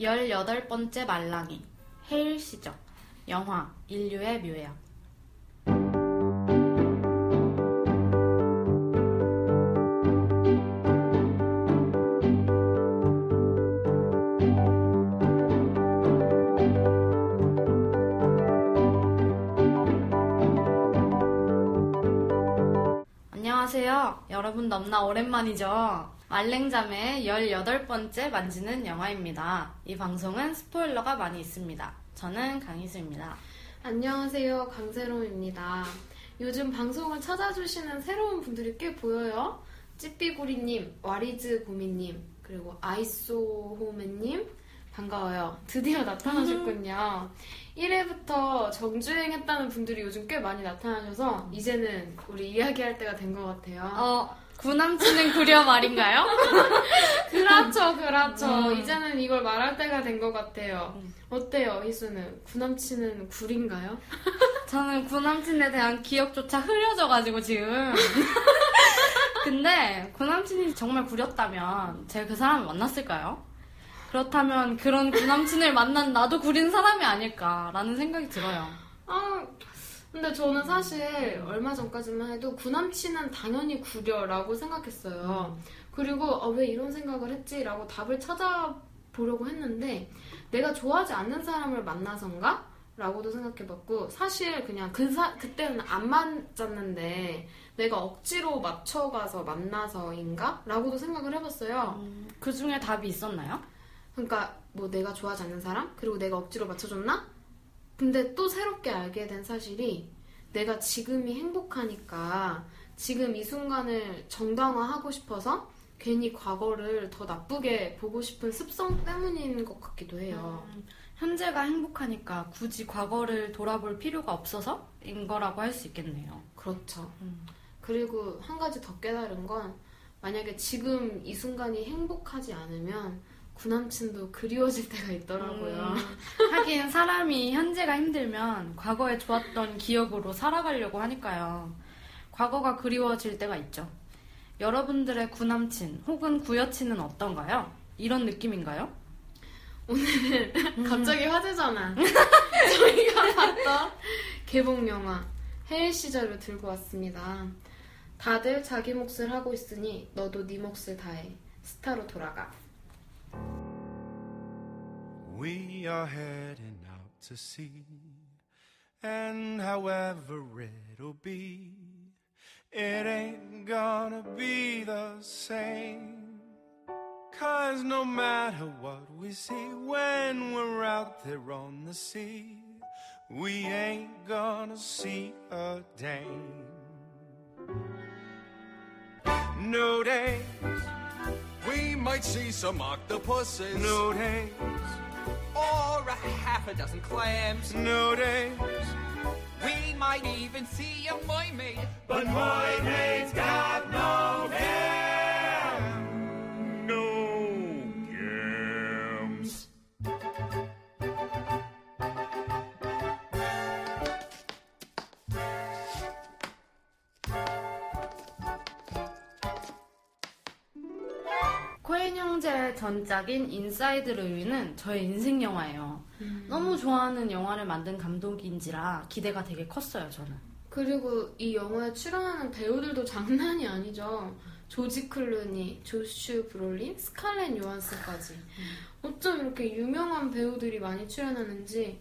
18번째 말랑이, 헤일 시적, 영화, 인류의 묘약. 안녕하세요. 여러분 넘나 오랜만이죠? 말랭잠의 18번째 만지는 영화입니다. 이 방송은 스포일러가 많이 있습니다. 저는 강희수입니다. 안녕하세요. 강세롬입니다. 요즘 방송을 찾아주시는 새로운 분들이 꽤 보여요. 찌삐구리님, 와리즈 고미님, 그리고 아이소호메님, 반가워요. 드디어 나타나셨군요. 1회부터 정주행했다는 분들이 요즘 꽤 많이 나타나셔서 이제는 우리 이야기할 때가 된 것 같아요. 어, 구남친은 구려 말인가요? 그렇죠, 그렇죠. 음. 이제는 이걸 말할 때가 된 것 같아요. 음. 어때요, 희수는? 구남친은 굴인가요? 저는 구남친에 대한 기억조차 흐려져가지고 지금. 근데 구남친이 정말 구렸다면 제가 그 사람을 만났을까요? 그렇다면 그런 구남친을 만난 나도 구린 사람이 아닐까라는 생각이 들어요. 아, 근데 저는 사실 얼마 전까지만 해도 구남친은 당연히 구려라고 생각했어요. 그리고 어, 왜 이런 생각을 했지라고 답을 찾아보려고 했는데 내가 좋아하지 않는 사람을 만나선가? 라고도 생각해봤고 사실 그냥 그 사, 그때는 안 맞았는데 내가 억지로 맞춰가서 만나서인가? 라고도 생각을 해봤어요. 그 중에 답이 있었나요? 그러니까 뭐 내가 좋아하지 않는 사람 그리고 내가 억지로 맞춰줬나? 근데 또 새롭게 알게 된 사실이 내가 지금이 행복하니까 지금 이 순간을 정당화하고 싶어서 괜히 과거를 더 나쁘게 보고 싶은 습성 때문인 것 같기도 해요. 음, 현재가 행복하니까 굳이 과거를 돌아볼 필요가 없어서인 거라고 할 수 있겠네요. 그렇죠. 음. 그리고 한 가지 더 깨달은 건 만약에 지금 이 순간이 행복하지 않으면 구남친도 그리워질 때가 있더라고요. 음, 하긴 사람이 현재가 힘들면 과거에 좋았던 기억으로 살아가려고 하니까요. 과거가 그리워질 때가 있죠. 여러분들의 구남친 혹은 구여친은 어떤가요? 이런 느낌인가요? 갑자기 화제잖아. 저희가 봤던 개봉 영화 해일 시절을 들고 왔습니다. 다들 자기 몫을 하고 있으니 너도 네 몫을 다해. 스타로 돌아가. We are heading out to sea, and however it'll be, it ain't gonna be the same. Cause no matter what we see when we're out there on the sea, we ain't gonna see a dame. No days, We might see some octopuses no days, or a half a dozen clams. no days. We might even see a mermaid. But my mate's got no 형제의 전작인 인사이드 르윈은 저의 인생 영화예요. 너무 좋아하는 영화를 만든 감독인지라 기대가 되게 컸어요, 저는. 그리고 이 영화에 출연하는 배우들도 장난이 아니죠. 조지 클루니, 조슈 브롤린, 스칼렛 요한슨까지. 어쩜 이렇게 유명한 배우들이 많이 출연하는지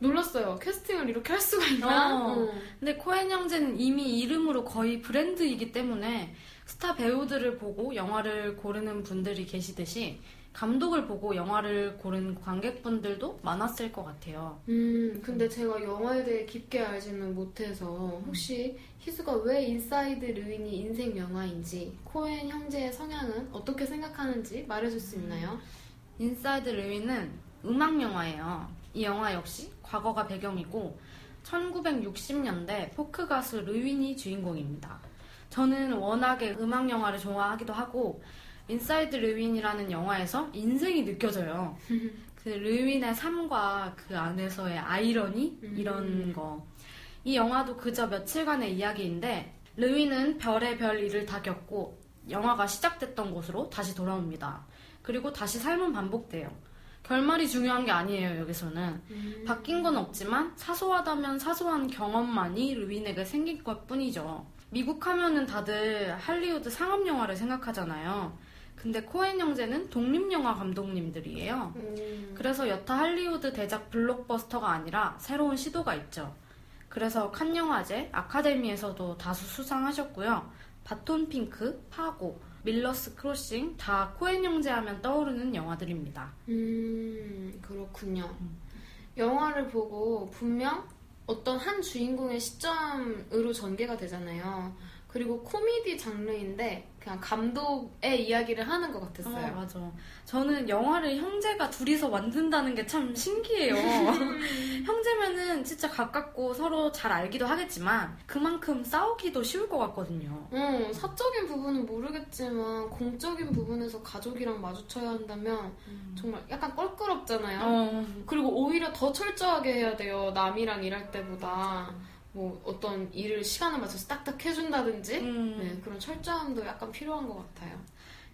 놀랐어요. 캐스팅을 이렇게 할 수가 있나? 어. 어. 근데 코엔 형제는 이미 이름으로 거의 브랜드이기 때문에 스타 배우들을 보고 영화를 고르는 분들이 계시듯이 감독을 보고 영화를 고른 관객분들도 많았을 것 같아요. 음, 근데 제가 영화에 대해 깊게 알지는 못해서 혹시 희수가 왜 인사이드 르윈이 인생 영화인지 코엔 형제의 성향은 어떻게 생각하는지 말해줄 수 있나요? 인사이드 르윈은 음악 영화예요. 이 영화 역시 과거가 배경이고 1960년대 포크 가수 르윈이 주인공입니다. 저는 워낙에 음악 영화를 좋아하기도 하고 인사이드 르윈이라는 영화에서 인생이 느껴져요. 그 르윈의 삶과 그 안에서의 아이러니 이런 거. 이 영화도 그저 며칠간의 이야기인데 르윈은 별의 별 일을 다 겪고 영화가 시작됐던 곳으로 다시 돌아옵니다. 그리고 다시 삶은 반복돼요. 결말이 중요한 게 아니에요, 여기서는. 음. 바뀐 건 없지만 사소하다면 사소한 경험만이 르윈에게 생긴 것 뿐이죠. 미국 하면은 다들 할리우드 상업 영화를 생각하잖아요. 근데 코엔 형제는 독립영화 감독님들이에요. 음. 그래서 여타 할리우드 대작 블록버스터가 아니라 새로운 시도가 있죠. 그래서 칸 영화제, 아카데미에서도 다수 수상하셨고요. 바톤 핑크, 파고, 밀러스 크로싱 다 코엔 형제 하면 떠오르는 영화들입니다. 음, 그렇군요. 영화를 보고 분명 어떤 한 주인공의 시점으로 전개가 되잖아요. 그리고 코미디 장르인데 그냥 감독의 이야기를 하는 것 어, 같았어요. 맞아. 저는 영화를 형제가 둘이서 만든다는 게 참 신기해요. 형제면은 진짜 가깝고 서로 잘 알기도 하겠지만 그만큼 싸우기도 쉬울 것 같거든요. 어, 사적인 부분은 모르겠지만 공적인 부분에서 가족이랑 마주쳐야 한다면 정말 약간 껄끄럽잖아요. 어, 그리고 오히려 더 철저하게 해야 돼요. 남이랑 일할 때보다. 뭐 어떤 일을 시간을 맞춰서 딱딱 해준다든지 음. 네, 그런 철저함도 약간 필요한 것 같아요.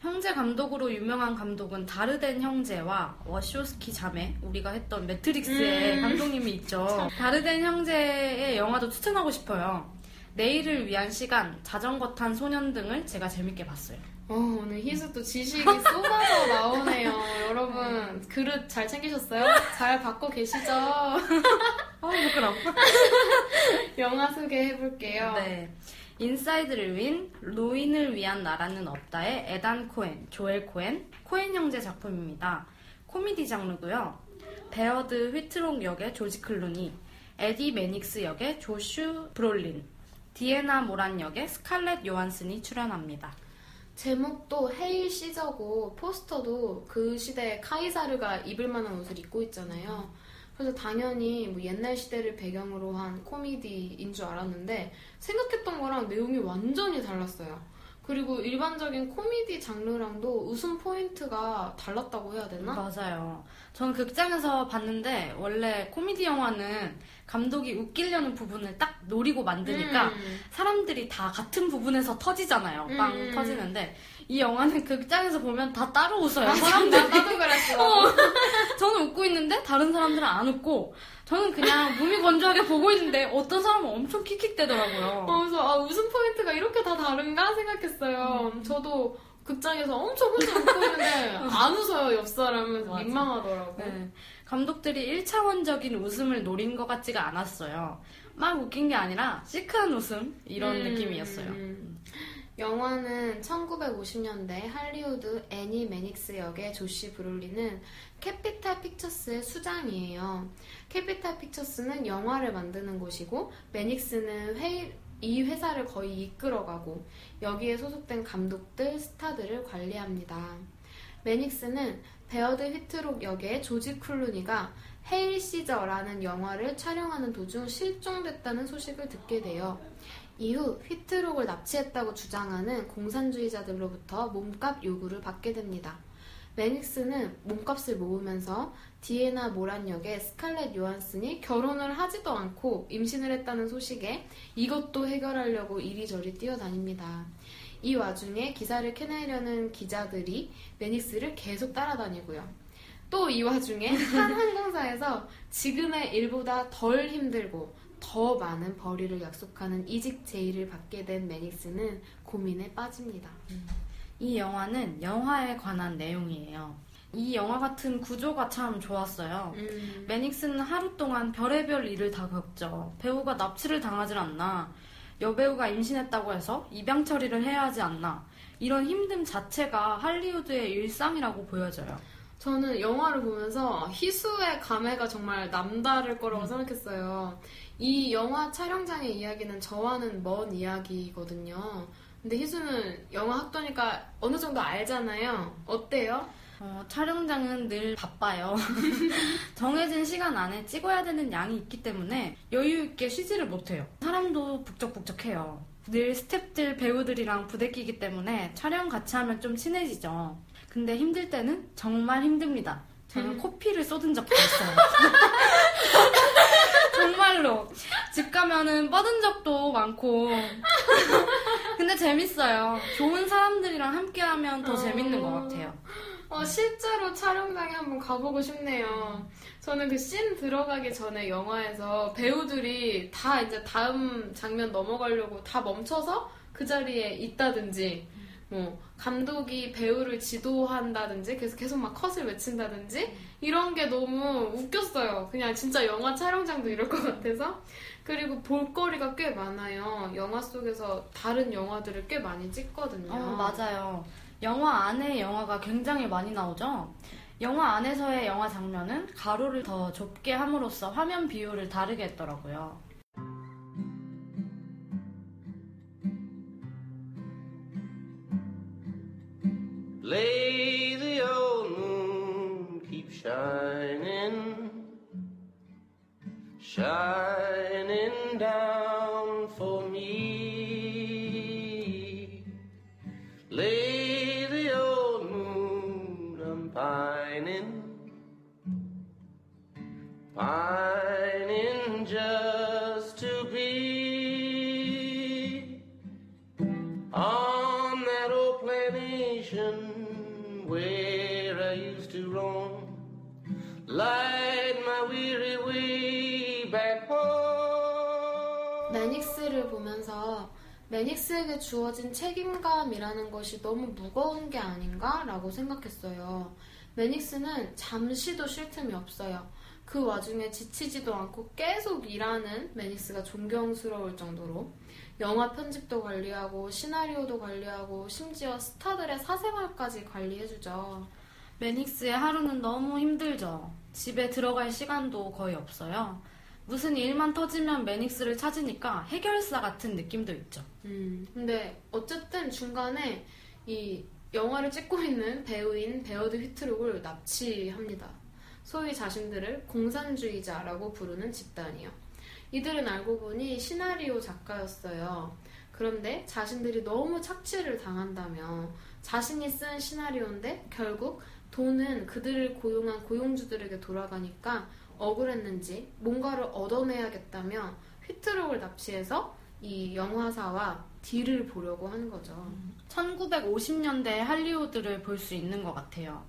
형제 감독으로 유명한 감독은 다르덴 형제와 워쇼스키 자매 우리가 했던 매트릭스의 음. 감독님이 있죠. 다르덴 형제의 영화도 추천하고 싶어요. 내일을 위한 시간, 자전거 탄 소년 등을 제가 재밌게 봤어요. 어, 오늘 희수 또 지식이 쏟아져 나오네요. 여러분 그릇 잘 챙기셨어요? 잘 받고 계시죠? 아, 부끄러워. 영화 소개해볼게요. 네. 인사이드 르윈, 노인을 위한 나라는 없다의 에단 코엔, 조엘 코엔, 코엔 형제 작품입니다. 코미디 장르고요. 베어드 휘트록 역의 조지 클루니, 에디 매닉스 역의 조슈 브롤린, 디에나 모란 역의 스칼렛 요한슨이 출연합니다. 제목도 헤일 시저고 포스터도 그 시대의 카이사르가 입을 만한 옷을 입고 있잖아요. 그래서 당연히 뭐 옛날 시대를 배경으로 한 코미디인 줄 알았는데 생각했던 거랑 내용이 완전히 달랐어요. 그리고 일반적인 코미디 장르랑도 웃음 포인트가 달랐다고 해야 되나? 맞아요. 저는 극장에서 봤는데 원래 코미디 영화는 감독이 웃기려는 부분을 딱 노리고 만드니까 음. 사람들이 다 같은 부분에서 터지잖아요. 빵 음. 터지는데 이 영화는 극장에서 보면 다 따로 웃어요. 나, 사람들 나도 그랬어. 저는 웃고 있는데 다른 사람들은 안 웃고 저는 그냥 몸이 건조하게 보고 있는데 어떤 사람은 엄청 킥킥대더라고요. 어, 그래서 아, 웃음 포인트가 이렇게 다 다른가 생각했어요. 음. 저도 극장에서 엄청 혼자 웃고 있는데 안 웃어요 옆 사람은. 민망하더라고. 네. 감독들이 1차원적인 웃음을 노린 것 같지가 않았어요. 막 웃긴 게 아니라 시크한 웃음 이런 음, 느낌이었어요. 음. 영화는 1950년대 할리우드 에디 매닉스 역의 조슈 브롤린은 캐피탈 픽처스의 수장이에요. 캐피탈 픽처스는 영화를 만드는 곳이고 매닉스는 회- 이 회사를 거의 이끌어가고 여기에 소속된 감독들, 스타들을 관리합니다. 매닉스는 베어드 휘트록 역의 조지 클루니가 헤일 시저라는 영화를 촬영하는 도중 실종됐다는 소식을 듣게 돼요. 이후 휘트록을 납치했다고 주장하는 공산주의자들로부터 몸값 요구를 받게 됩니다. 매닉스는 몸값을 모으면서 디에나 모란 역의 스칼렛 요한슨이 결혼을 하지도 않고 임신을 했다는 소식에 이것도 해결하려고 이리저리 뛰어다닙니다. 이 와중에 기사를 캐내려는 기자들이 매닉스를 계속 따라다니고요. 또 이 와중에 한 항공사에서 지금의 일보다 덜 힘들고 더 많은 벌이를 약속하는 이직 제의를 받게 된 매닉스는 고민에 빠집니다. 이 영화는 영화에 관한 내용이에요. 이 영화 같은 구조가 참 좋았어요. 음, 매닉스는 하루 동안 별의별 일을 다 겪죠. 배우가 납치를 당하질 않나. 여배우가 임신했다고 해서 입양 처리를 해야 하지 않나. 이런 힘듦 자체가 할리우드의 일상이라고 보여져요. 저는 영화를 보면서 희수의 감회가 정말 남다를 거라고 생각했어요. 이 영화 촬영장의 이야기는 저와는 먼 이야기거든요. 근데 희수는 영화 학도니까 어느 정도 알잖아요. 어때요? 어, 촬영장은 늘 바빠요. 정해진 시간 안에 찍어야 되는 양이 있기 때문에 여유 있게 쉬지를 못해요. 사람도 북적북적해요. 늘 스탭들 배우들이랑 부대끼기 때문에 촬영 같이 하면 좀 친해지죠. 근데 힘들 때는 정말 힘듭니다. 저는 음. 코피를 쏟은 적도 있어요. 정말로 집 가면은 뻗은 적도 많고 근데 재밌어요. 좋은 사람들이랑 함께하면 더 재밌는 것 같아요. 어, 어, 실제로 촬영장에 한번 가보고 싶네요. 저는 그 씬 들어가기 전에 영화에서 배우들이 다 이제 다음 장면 넘어가려고 다 멈춰서 그 자리에 있다든지, 뭐, 감독이 배우를 지도한다든지, 그래서 계속 막 컷을 외친다든지, 이런 게 너무 웃겼어요. 그냥 진짜 영화 촬영장도 이럴 것 같아서. 그리고 볼거리가 꽤 많아요. 영화 속에서 다른 영화들을 꽤 많이 찍거든요. 어, 맞아요. 영화 안에 영화가 굉장히 많이 나오죠. 영화 안에서의 영화 장면은 가로를 더 좁게 함으로써 화면 비율을 다르게 했더라고요. Old shining, shining down pining, pining just to be on that old plantation where I used to roam. Light my weary way back home. 매닉스를 보면서 매닉스에게 주어진 책임감이라는 것이 너무 무거운 게 아닌가라고 생각했어요. 매닉스는 잠시도 쉴 틈이 없어요. 그 와중에 지치지도 않고 계속 일하는 매닉스가 존경스러울 정도로 영화 편집도 관리하고 시나리오도 관리하고 심지어 스타들의 사생활까지 관리해주죠. 매닉스의 하루는 너무 힘들죠. 집에 들어갈 시간도 거의 없어요. 무슨 일만 터지면 매닉스를 찾으니까 해결사 같은 느낌도 있죠. 음, 근데 어쨌든 중간에 이 영화를 찍고 있는 배우인 베어드 휘트록을 납치합니다. 소위 자신들을 공산주의자라고 부르는 집단이요. 이들은 알고 보니 시나리오 작가였어요. 그런데 자신들이 너무 착취를 당한다며 자신이 쓴 시나리오인데 결국 돈은 그들을 고용한 고용주들에게 돌아가니까 억울했는지 뭔가를 얻어내야겠다며 휘트록을 납치해서 이 영화사와 딜을 보려고 하는 거죠. 1950년대 할리우드를 볼 수 있는 것 같아요.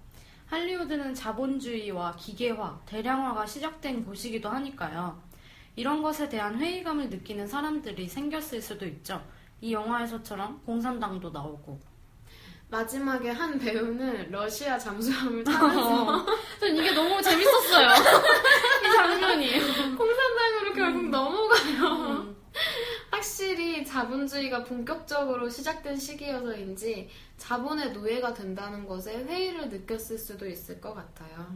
할리우드는 자본주의와 기계화, 대량화가 시작된 곳이기도 하니까요. 이런 것에 대한 회의감을 느끼는 사람들이 생겼을 수도 있죠. 이 영화에서처럼 공산당도 나오고. 마지막에 한 배우는 러시아 잠수함을 타면서 전 이게 너무 재밌었어요. 이 장면이. 공산당으로 결국. 음. 확실히 자본주의가 본격적으로 시작된 시기여서인지 자본의 노예가 된다는 것에 회의를 느꼈을 수도 있을 것 같아요.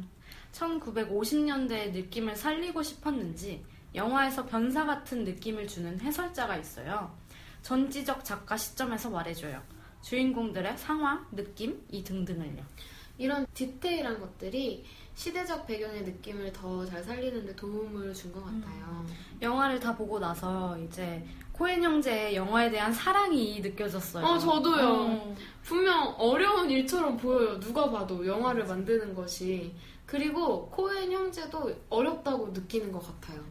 1950년대의 느낌을 살리고 싶었는지 영화에서 변사 같은 느낌을 주는 해설자가 있어요. 전지적 작가 시점에서 말해줘요. 주인공들의 상황, 느낌, 이 등등을요. 이런 디테일한 것들이 시대적 배경의 느낌을 더 잘 살리는데 도움을 준 것 같아요. 영화를 다 보고 나서 이제 코엔 형제의 영화에 대한 사랑이 느껴졌어요. 어, 저도요. 어. 분명 어려운 일처럼 보여요. 누가 봐도 영화를 만드는 것이. 그리고 코엔 형제도 어렵다고 느끼는 것 같아요.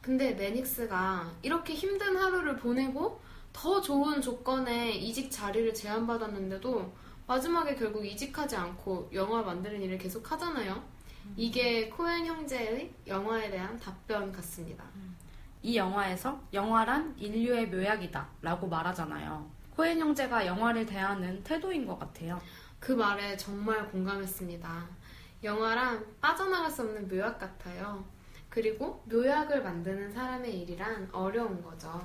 근데 매닉스가 이렇게 힘든 하루를 보내고 더 좋은 조건에 이직 자리를 제안받았는데도 마지막에 결국 이직하지 않고 영화 만드는 일을 계속 하잖아요. 이게 코엔 형제의 영화에 대한 답변 같습니다. 이 영화에서 영화란 인류의 묘약이다 라고 말하잖아요. 코엔 형제가 영화를 대하는 태도인 것 같아요. 그 말에 정말 공감했습니다. 영화란 빠져나갈 수 없는 묘약 같아요. 그리고 묘약을 만드는 사람의 일이란 어려운 거죠.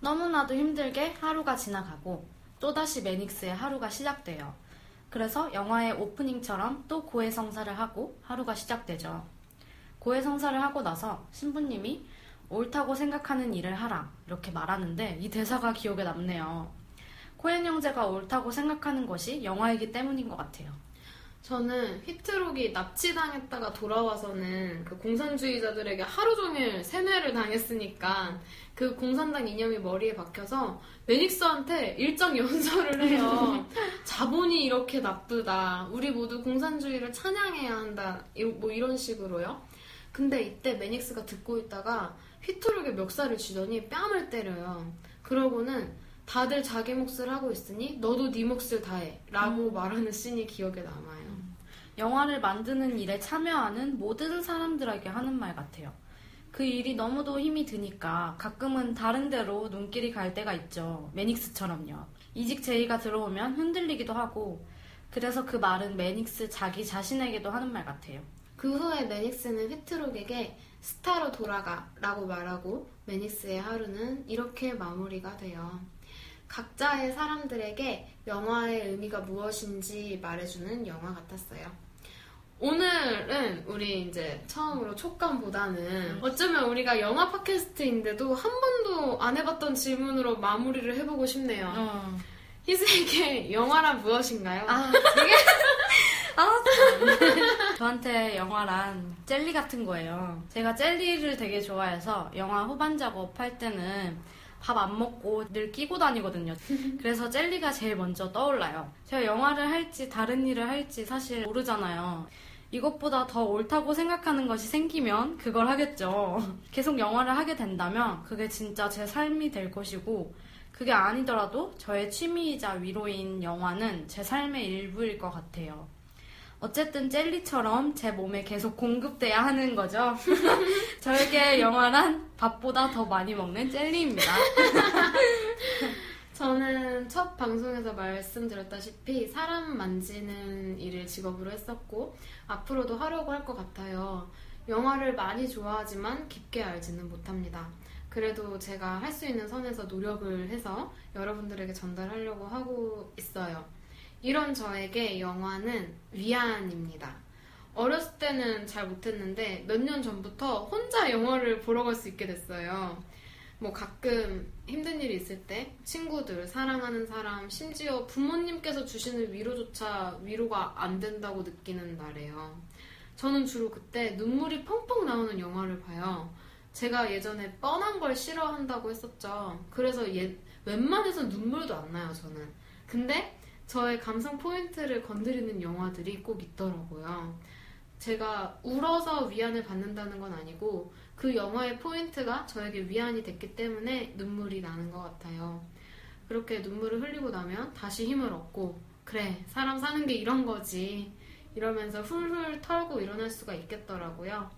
너무나도 힘들게 하루가 지나가고 또다시 매닉스의 하루가 시작돼요. 그래서 영화의 오프닝처럼 또 고해성사를 하고 하루가 시작되죠. 고해 성사를 하고 나서 신부님이 옳다고 생각하는 일을 하라 이렇게 말하는데 이 대사가 기억에 남네요. 코엔 형제가 옳다고 생각하는 것이 영화이기 때문인 것 같아요. 저는 휘트록이 납치당했다가 돌아와서는 그 공산주의자들에게 하루 종일 세뇌를 당했으니까 그 공산당 이념이 머리에 박혀서 매닉스한테 일정 연설을 해요. 자본이 이렇게 나쁘다. 우리 모두 공산주의를 찬양해야 한다. 이- 뭐 이런 식으로요. 근데 이때 매닉스가 듣고 있다가 휘트록의 멱살을 쥐더니 뺨을 때려요. 그러고는 다들 자기 몫을 하고 있으니 너도 네 몫을 다해 라고 말하는 씬이 기억에 남아요. 영화를 만드는 일에 참여하는 모든 사람들에게 하는 말 같아요. 그 일이 너무도 힘이 드니까 가끔은 다른 데로 눈길이 갈 때가 있죠. 매닉스처럼요. 이직 제의가 들어오면 흔들리기도 하고 그래서 그 말은 매닉스 자기 자신에게도 하는 말 같아요. 그 후에 매닉스는 휘트록에게 스타로 돌아가 라고 말하고 매닉스의 하루는 이렇게 마무리가 돼요. 각자의 사람들에게 영화의 의미가 무엇인지 말해주는 영화 같았어요. 오늘은 우리 이제 처음으로 촉감보다는 어쩌면 우리가 영화 팟캐스트인데도 한 번도 안 해봤던 질문으로 마무리를 해보고 싶네요. 어. 희수에게 영화란 무엇인가요? 아, 되게. 아, 참. 저한테 영화란 젤리 같은 거예요. 제가 젤리를 되게 좋아해서 영화 후반 작업 할 때는 밥 안 먹고 늘 끼고 다니거든요. 그래서 젤리가 제일 먼저 떠올라요. 제가 영화를 할지 다른 일을 할지 사실 모르잖아요. 이것보다 더 옳다고 생각하는 것이 생기면 그걸 하겠죠. 계속 영화를 하게 된다면 그게 진짜 제 삶이 될 것이고 그게 아니더라도 저의 취미이자 위로인 영화는 제 삶의 일부일 것 같아요. 어쨌든 젤리처럼 제 몸에 계속 공급돼야 하는 거죠. 저에게 영화란 밥보다 더 많이 먹는 젤리입니다. 저는 첫 방송에서 말씀드렸다시피 사람 만지는 일을 직업으로 했었고 앞으로도 하려고 할 것 같아요. 영화를 많이 좋아하지만 깊게 알지는 못합니다. 그래도 제가 할 수 있는 선에서 노력을 해서 여러분들에게 전달하려고 하고 있어요. 이런 저에게 영화는 위안입니다. 어렸을 때는 잘 못했는데 몇 년 전부터 혼자 영화를 보러 갈 수 있게 됐어요. 뭐 가끔 힘든 일이 있을 때 친구들, 사랑하는 사람, 심지어 부모님께서 주시는 위로조차 위로가 안 된다고 느끼는 날이에요. 저는 주로 그때 눈물이 펑펑 나오는 영화를 봐요. 제가 예전에 뻔한 걸 싫어한다고 했었죠. 그래서 예, 웬만해서 눈물도 안 나요, 저는. 근데 저의 감성 포인트를 건드리는 영화들이 꼭 있더라고요. 제가 울어서 위안을 받는다는 건 아니고 그 영화의 포인트가 저에게 위안이 됐기 때문에 눈물이 나는 것 같아요. 그렇게 눈물을 흘리고 나면 다시 힘을 얻고 그래 사람 사는 게 이런 거지 이러면서 훌훌 털고 일어날 수가 있겠더라고요.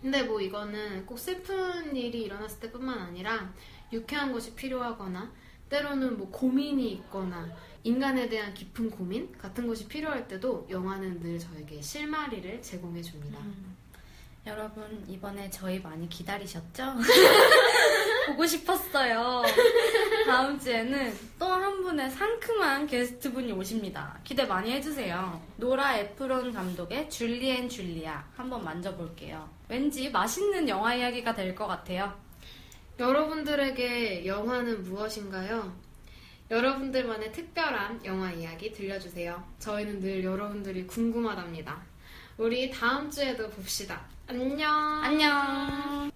근데 뭐 이거는 꼭 슬픈 일이 일어났을 때뿐만 아니라 유쾌한 것이 필요하거나 때로는 뭐 고민이 있거나 인간에 대한 깊은 고민 같은 것이 필요할 때도 영화는 늘 저에게 실마리를 제공해 줍니다. 여러분, 이번에 저희 많이 기다리셨죠? 보고 싶었어요. 다음 주에는 또 한 분의 상큼한 게스트분이 오십니다. 기대 많이 해주세요. 노라 에프론 감독의 줄리 앤 줄리아 한번 만나볼게요. 왠지 맛있는 영화 이야기가 될 것 같아요. 여러분들에게 영화는 무엇인가요? 여러분들만의 특별한 영화 이야기 들려주세요. 저희는 늘 여러분들이 궁금하답니다. 우리 다음 주에도 봅시다. 안녕. 안녕!